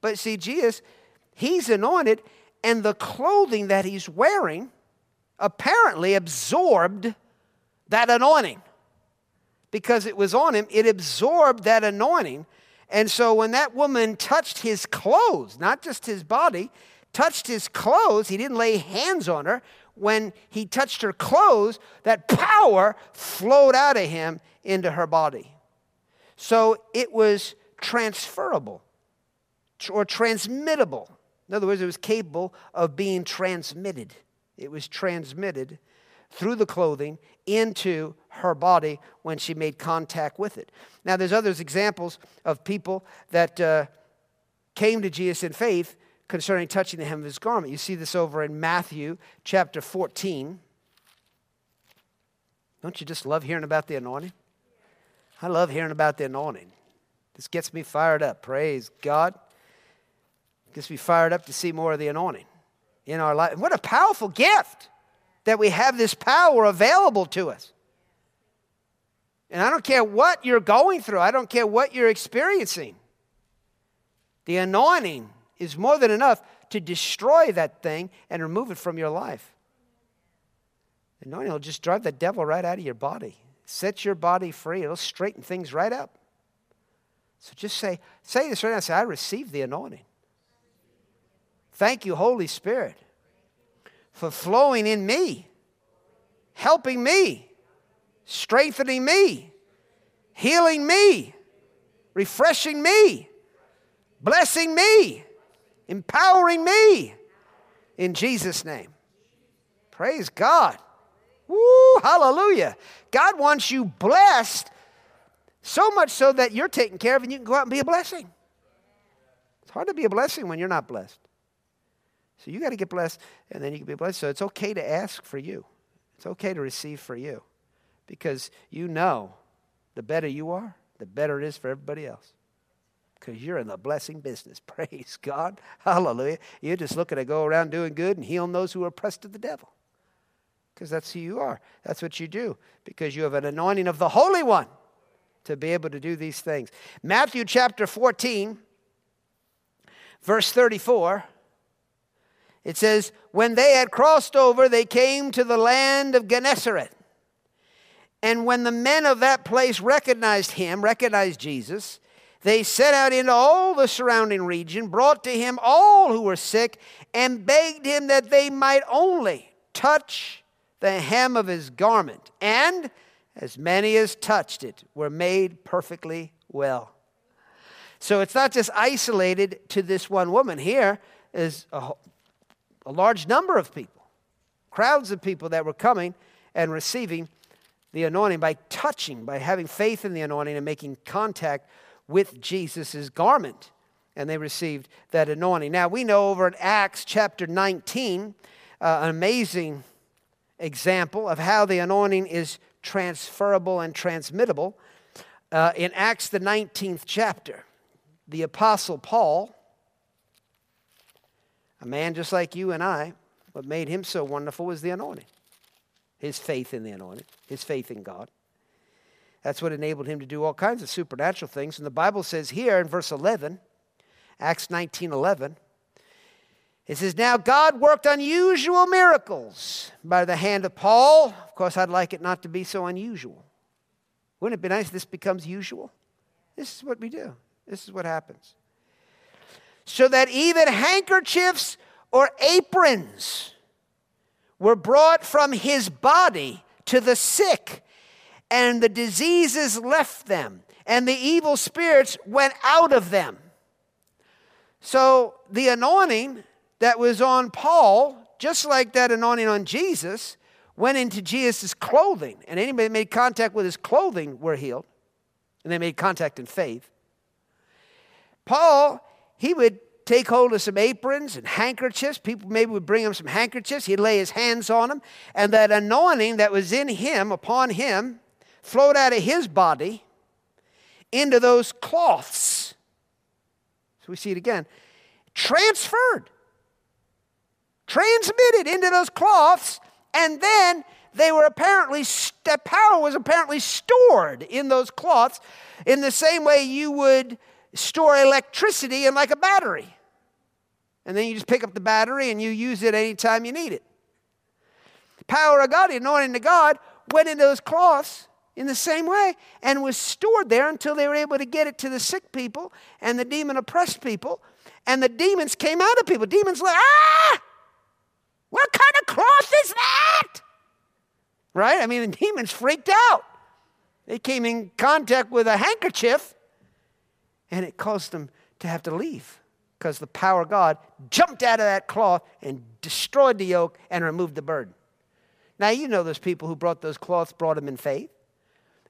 But see, Jesus, he's anointed, and the clothing that he's wearing apparently absorbed that anointing because it was on him, it absorbed that anointing. And so when that woman touched his clothes, not just his body, touched his clothes, he didn't lay hands on her. When he touched her clothes, that power flowed out of him into her body. So it was transferable or transmittable. In other words, it was capable of being transmitted. It was transmitted through the clothing into her body when she made contact with it. Now, there's other examples of people that uh, came to Jesus in faith concerning touching the hem of his garment. You see this over in Matthew chapter 14. Don't you just love hearing about the anointing? I love hearing about the anointing. This gets me fired up. Praise God. Gets me fired up to see more of the anointing in our life. What a powerful gift! that we have this power available to us. And I don't care what you're going through, I don't care what you're experiencing. The anointing is more than enough to destroy that thing and remove it from your life. The anointing will just drive the devil right out of your body, set your body free, it'll straighten things right up. So just say, say this right now. Say, I receive the anointing. Thank you, Holy Spirit for flowing in me, helping me, strengthening me, healing me, refreshing me, blessing me, empowering me in Jesus' name. Praise God. Woo, hallelujah. God wants you blessed so much so that you're taken care of and you can go out and be a blessing. It's hard to be a blessing when you're not blessed. So you got to get blessed, and then you can be blessed. So it's okay to ask for you. It's okay to receive for you because you know the better you are, the better it is for everybody else. Because you're in the blessing business. Praise God. Hallelujah. You're just looking to go around doing good and healing those who are oppressed of the devil. Because that's who you are. That's what you do. Because you have an anointing of the Holy One to be able to do these things. Matthew chapter 14, verse 34. It says, When they had crossed over, they came to the land of Gennesaret. And when the men of that place recognized him, recognized Jesus, they set out into all the surrounding region, brought to him all who were sick, and begged him that they might only touch the hem of his garment. And as many as touched it were made perfectly well. So it's not just isolated to this one woman. Here is a a large number of people, crowds of people that were coming and receiving the anointing by touching, by having faith in the anointing and making contact with Jesus' garment. And they received that anointing. Now, we know over in Acts chapter 19, uh, an amazing example of how the anointing is transferable and transmittable. Uh, in Acts, the 19th chapter, the Apostle Paul a man just like you and I, what made him so wonderful was the anointing. His faith in the anointing, his faith in God. That's what enabled him to do all kinds of supernatural things. And the Bible says here in verse 11, Acts 19 11, it says, Now God worked unusual miracles by the hand of Paul. Of course, I'd like it not to be so unusual. Wouldn't it be nice if this becomes usual? This is what we do, this is what happens so that even handkerchiefs or aprons were brought from his body to the sick, and the diseases left them, and the evil spirits went out of them. So the anointing that was on Paul, just like that anointing on Jesus, went into Jesus' clothing, and anybody made contact with his clothing were healed, and they made contact in faith. Paul he would take hold of some aprons and handkerchiefs. People maybe would bring him some handkerchiefs. He'd lay his hands on them. And that anointing that was in him, upon him, flowed out of his body into those cloths. So we see it again. Transferred, transmitted into those cloths, and then they were apparently, the power was apparently stored in those cloths in the same way you would store electricity in like a battery. And then you just pick up the battery and you use it anytime you need it. The power of God, the anointing of God, went into those cloths in the same way and was stored there until they were able to get it to the sick people and the demon oppressed people. And the demons came out of people. Demons like, ah! What kind of cloth is that? Right? I mean, the demons freaked out. They came in contact with a handkerchief and it caused them to have to leave because the power of God jumped out of that cloth and destroyed the yoke and removed the burden. Now, you know those people who brought those cloths brought them in faith,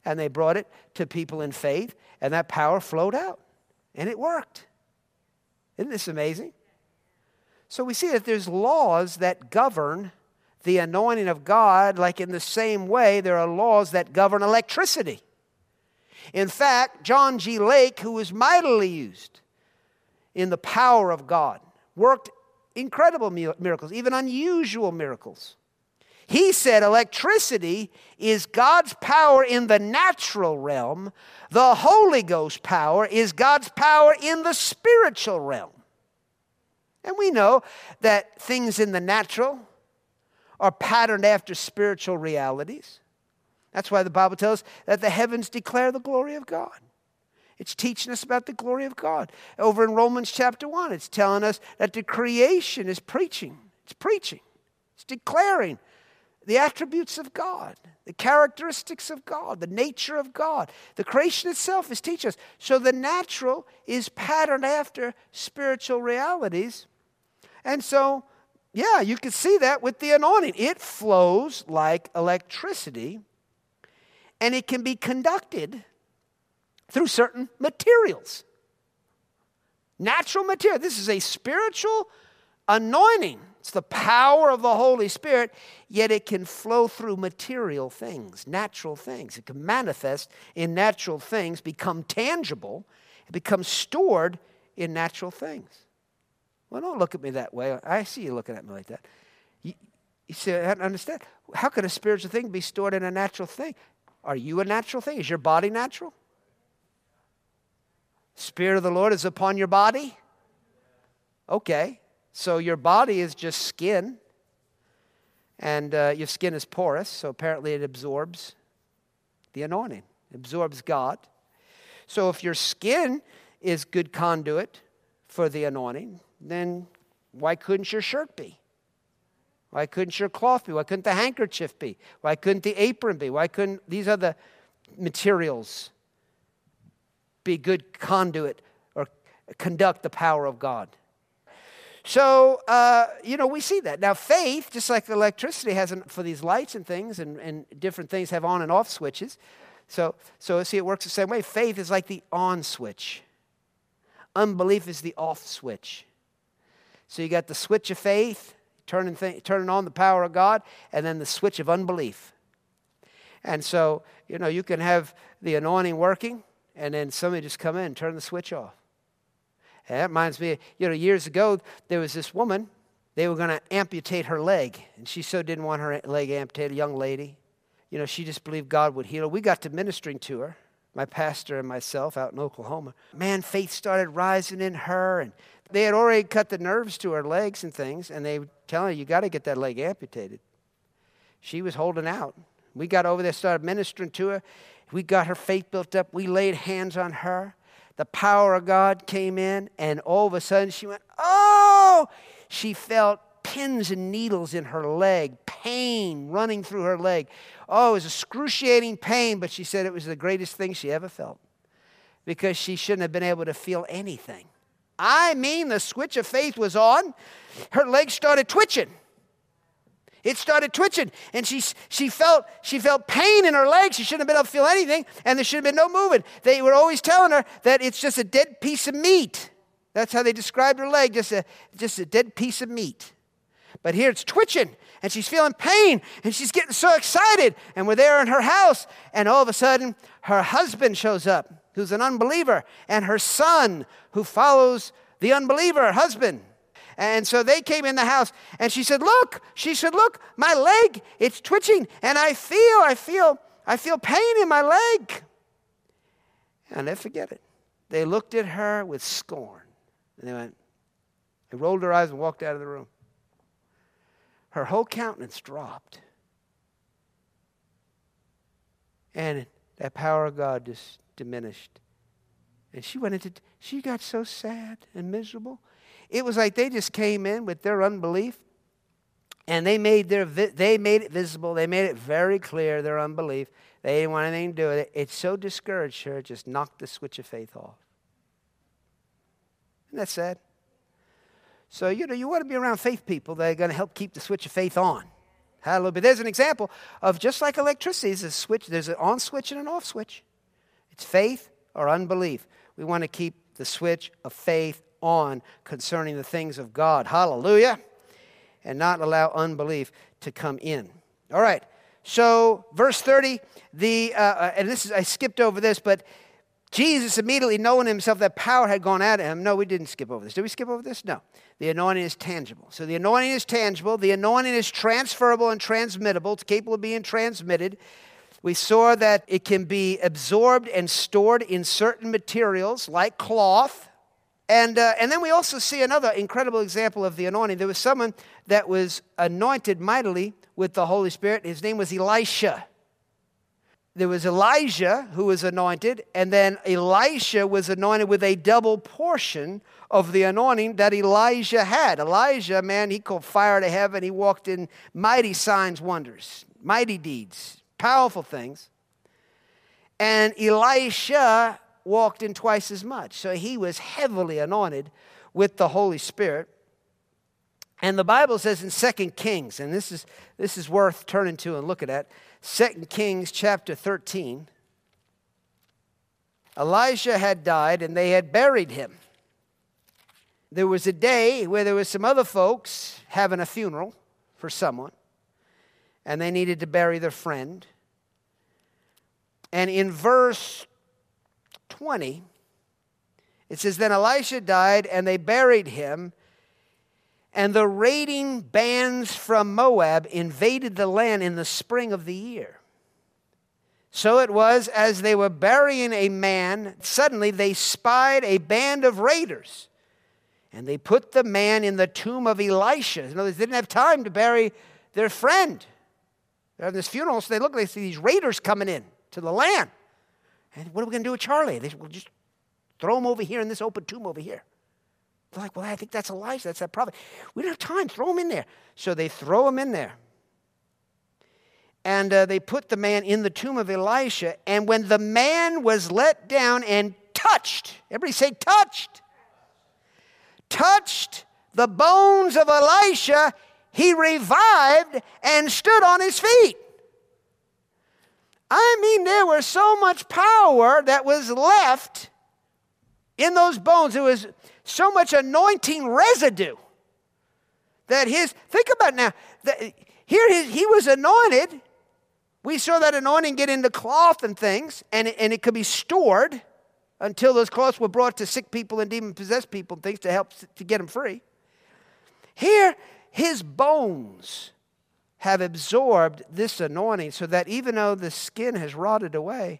and they brought it to people in faith, and that power flowed out, and it worked. Isn't this amazing? So we see that there's laws that govern the anointing of God, like in the same way there are laws that govern electricity. In fact, John G. Lake, who was mightily used in the power of God, worked incredible miracles, even unusual miracles. He said electricity is God's power in the natural realm, the Holy Ghost power is God's power in the spiritual realm. And we know that things in the natural are patterned after spiritual realities. That's why the Bible tells us that the heavens declare the glory of God. It's teaching us about the glory of God. Over in Romans chapter 1, it's telling us that the creation is preaching. It's preaching. It's declaring the attributes of God, the characteristics of God, the nature of God. The creation itself is teaching us. So the natural is patterned after spiritual realities. And so, yeah, you can see that with the anointing. It flows like electricity and it can be conducted through certain materials. Natural material. This is a spiritual anointing. It's the power of the Holy Spirit, yet it can flow through material things, natural things. It can manifest in natural things, become tangible, it becomes stored in natural things. Well, don't look at me that way. I see you looking at me like that. You, you see, I don't understand. How can a spiritual thing be stored in a natural thing? Are you a natural thing? Is your body natural? Spirit of the Lord is upon your body? Okay. So your body is just skin, and uh, your skin is porous, so apparently it absorbs the anointing, absorbs God. So if your skin is good conduit for the anointing, then why couldn't your shirt be? Why couldn't your cloth be? Why couldn't the handkerchief be? Why couldn't the apron be? Why couldn't these other materials be good conduit or conduct the power of God? So, uh, you know, we see that. Now, faith, just like electricity has an, for these lights and things, and, and different things have on and off switches. So, so, see, it works the same way. Faith is like the on switch, unbelief is the off switch. So, you got the switch of faith, turning, th- turning on the power of God, and then the switch of unbelief. And so, you know, you can have the anointing working, and then somebody just come in and turn the switch off. And that reminds me, you know, years ago, there was this woman, they were going to amputate her leg, and she so didn't want her leg amputated, a young lady. You know, she just believed God would heal her. We got to ministering to her, my pastor and myself out in Oklahoma. Man, faith started rising in her, and they had already cut the nerves to her legs and things, and they were telling her, You got to get that leg amputated. She was holding out. We got over there, started ministering to her. We got her faith built up. We laid hands on her. The power of God came in, and all of a sudden she went, Oh! She felt pins and needles in her leg, pain running through her leg. Oh, it was excruciating pain, but she said it was the greatest thing she ever felt because she shouldn't have been able to feel anything. I mean, the switch of faith was on. Her legs started twitching. It started twitching, and she, she, felt, she felt pain in her legs. She shouldn't have been able to feel anything, and there should have been no movement. They were always telling her that it's just a dead piece of meat. That's how they described her leg, just a, just a dead piece of meat. But here it's twitching, and she's feeling pain, and she's getting so excited. And we're there in her house, and all of a sudden, her husband shows up, who's an unbeliever, and her son, who follows the unbeliever husband. And so they came in the house, and she said, Look, she said, Look, my leg, it's twitching, and I feel, I feel, I feel pain in my leg. And they forget it. They looked at her with scorn. And they went, they rolled their eyes and walked out of the room. Her whole countenance dropped. And that power of God just diminished. And she went into, she got so sad and miserable. It was like they just came in with their unbelief and they made, their, they made it visible. They made it very clear, their unbelief. They didn't want anything to do with it. It so discouraged her, it just knocked the switch of faith off. Isn't that sad? So, you know, you want to be around faith people that are going to help keep the switch of faith on. Hallelujah. But there's an example of just like electricity, there's a switch, there's an on switch and an off switch. It's faith or unbelief. We want to keep the switch of faith on concerning the things of God. Hallelujah. And not allow unbelief to come in. All right. So, verse 30, the, uh, uh, and this is, I skipped over this, but Jesus immediately knowing himself that power had gone out of him. No, we didn't skip over this. Did we skip over this? No. The anointing is tangible. So the anointing is tangible. The anointing is transferable and transmittable. It's capable of being transmitted. We saw that it can be absorbed and stored in certain materials like cloth. And, uh, and then we also see another incredible example of the anointing. There was someone that was anointed mightily with the Holy Spirit. His name was Elisha there was Elijah who was anointed, and then Elisha was anointed with a double portion of the anointing that Elijah had. Elijah, man, he called fire to heaven. He walked in mighty signs, wonders, mighty deeds, powerful things. And Elisha walked in twice as much. So he was heavily anointed with the Holy Spirit. And the Bible says in Second Kings, and this is, this is worth turning to and looking at, 2 Kings chapter 13. Elijah had died and they had buried him. There was a day where there was some other folks having a funeral for someone and they needed to bury their friend. And in verse 20, it says, Then Elisha died and they buried him and the raiding bands from Moab invaded the land in the spring of the year. So it was as they were burying a man, suddenly they spied a band of raiders. And they put the man in the tomb of Elisha. In other words, they didn't have time to bury their friend. They're having this funeral, so they look, they see these raiders coming in to the land. And what are we going to do with Charlie? They said, well, just throw him over here in this open tomb over here. They're like, well, I think that's Elijah. That's that prophet. We don't have time. Throw him in there. So they throw him in there. And uh, they put the man in the tomb of Elisha. And when the man was let down and touched, everybody say, touched, touched the bones of Elisha, he revived and stood on his feet. I mean, there was so much power that was left in those bones. It was so much anointing residue that his, think about now, that here he, he was anointed. We saw that anointing get into cloth and things, and it, and it could be stored until those cloths were brought to sick people and demon possessed people and things to help to get them free. Here, his bones have absorbed this anointing so that even though the skin has rotted away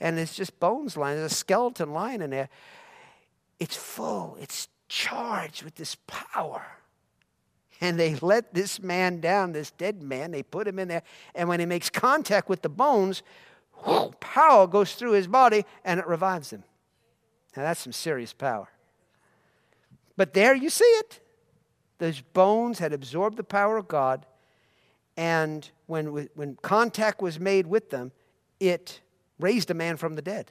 and it's just bones lying, there's a skeleton lying in there, it's full, it's charged with this power. And they let this man down, this dead man, they put him in there. And when he makes contact with the bones, whoo, power goes through his body and it revives him. Now that's some serious power. But there you see it. Those bones had absorbed the power of God. And when, when contact was made with them, it raised a man from the dead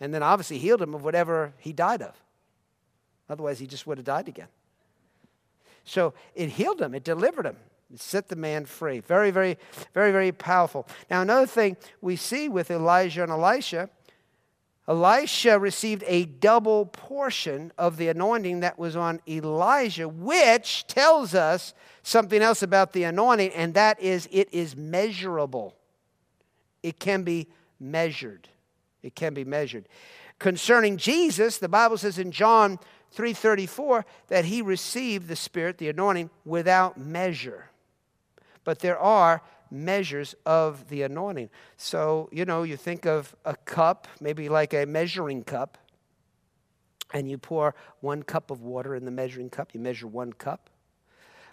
and then obviously healed him of whatever he died of. Otherwise, he just would have died again. So it healed him, it delivered him, it set the man free. Very, very, very, very powerful. Now, another thing we see with Elijah and Elisha, Elisha received a double portion of the anointing that was on Elijah, which tells us something else about the anointing, and that is it is measurable. It can be measured. It can be measured. Concerning Jesus, the Bible says in John 3:34 that he received the spirit, the anointing without measure. But there are measures of the anointing. So, you know, you think of a cup, maybe like a measuring cup, and you pour one cup of water in the measuring cup, you measure one cup.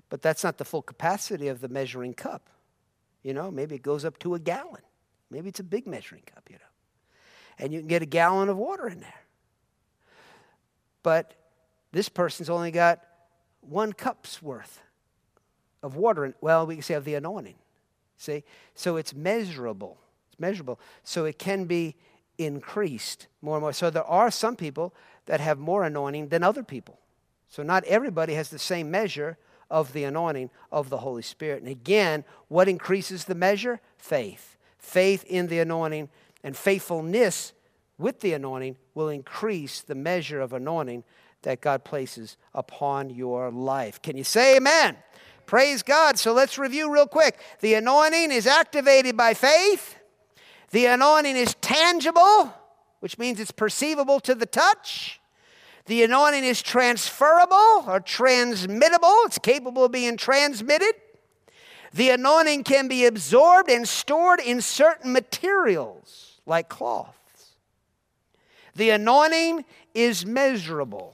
But that's not the full capacity of the measuring cup. You know, maybe it goes up to a gallon. Maybe it's a big measuring cup, you know. And you can get a gallon of water in there. But this person's only got one cup's worth of water. In, well, we can say of the anointing. See? So it's measurable. It's measurable. So it can be increased more and more. So there are some people that have more anointing than other people. So not everybody has the same measure of the anointing of the Holy Spirit. And again, what increases the measure? Faith. Faith in the anointing and faithfulness with the anointing will increase the measure of anointing that God places upon your life. Can you say amen? Praise God. So let's review real quick. The anointing is activated by faith, the anointing is tangible, which means it's perceivable to the touch. The anointing is transferable or transmittable, it's capable of being transmitted. The anointing can be absorbed and stored in certain materials like cloths. The anointing is measurable.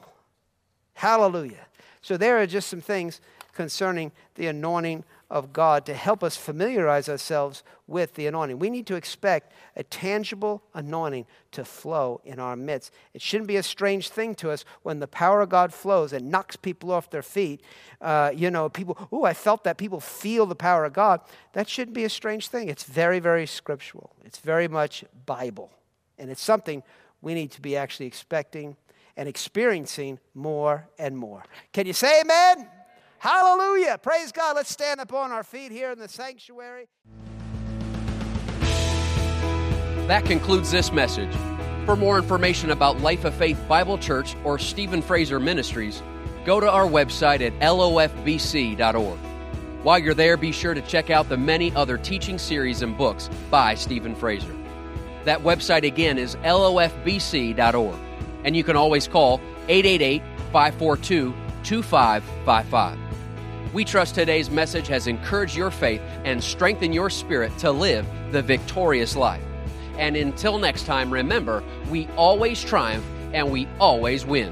Hallelujah. So, there are just some things concerning the anointing of God to help us familiarize ourselves with the anointing. We need to expect a tangible anointing to flow in our midst. It shouldn't be a strange thing to us when the power of God flows and knocks people off their feet. Uh, you know, people, oh, I felt that. People feel the power of God. That shouldn't be a strange thing. It's very, very scriptural, it's very much Bible. And it's something we need to be actually expecting and experiencing more and more. Can you say amen? Hallelujah. Praise God. Let's stand up on our feet here in the sanctuary. That concludes this message. For more information about Life of Faith Bible Church or Stephen Fraser Ministries, go to our website at lofbc.org. While you're there, be sure to check out the many other teaching series and books by Stephen Fraser. That website again is lofbc.org, and you can always call 888 542 2555. We trust today's message has encouraged your faith and strengthened your spirit to live the victorious life. And until next time, remember, we always triumph and we always win.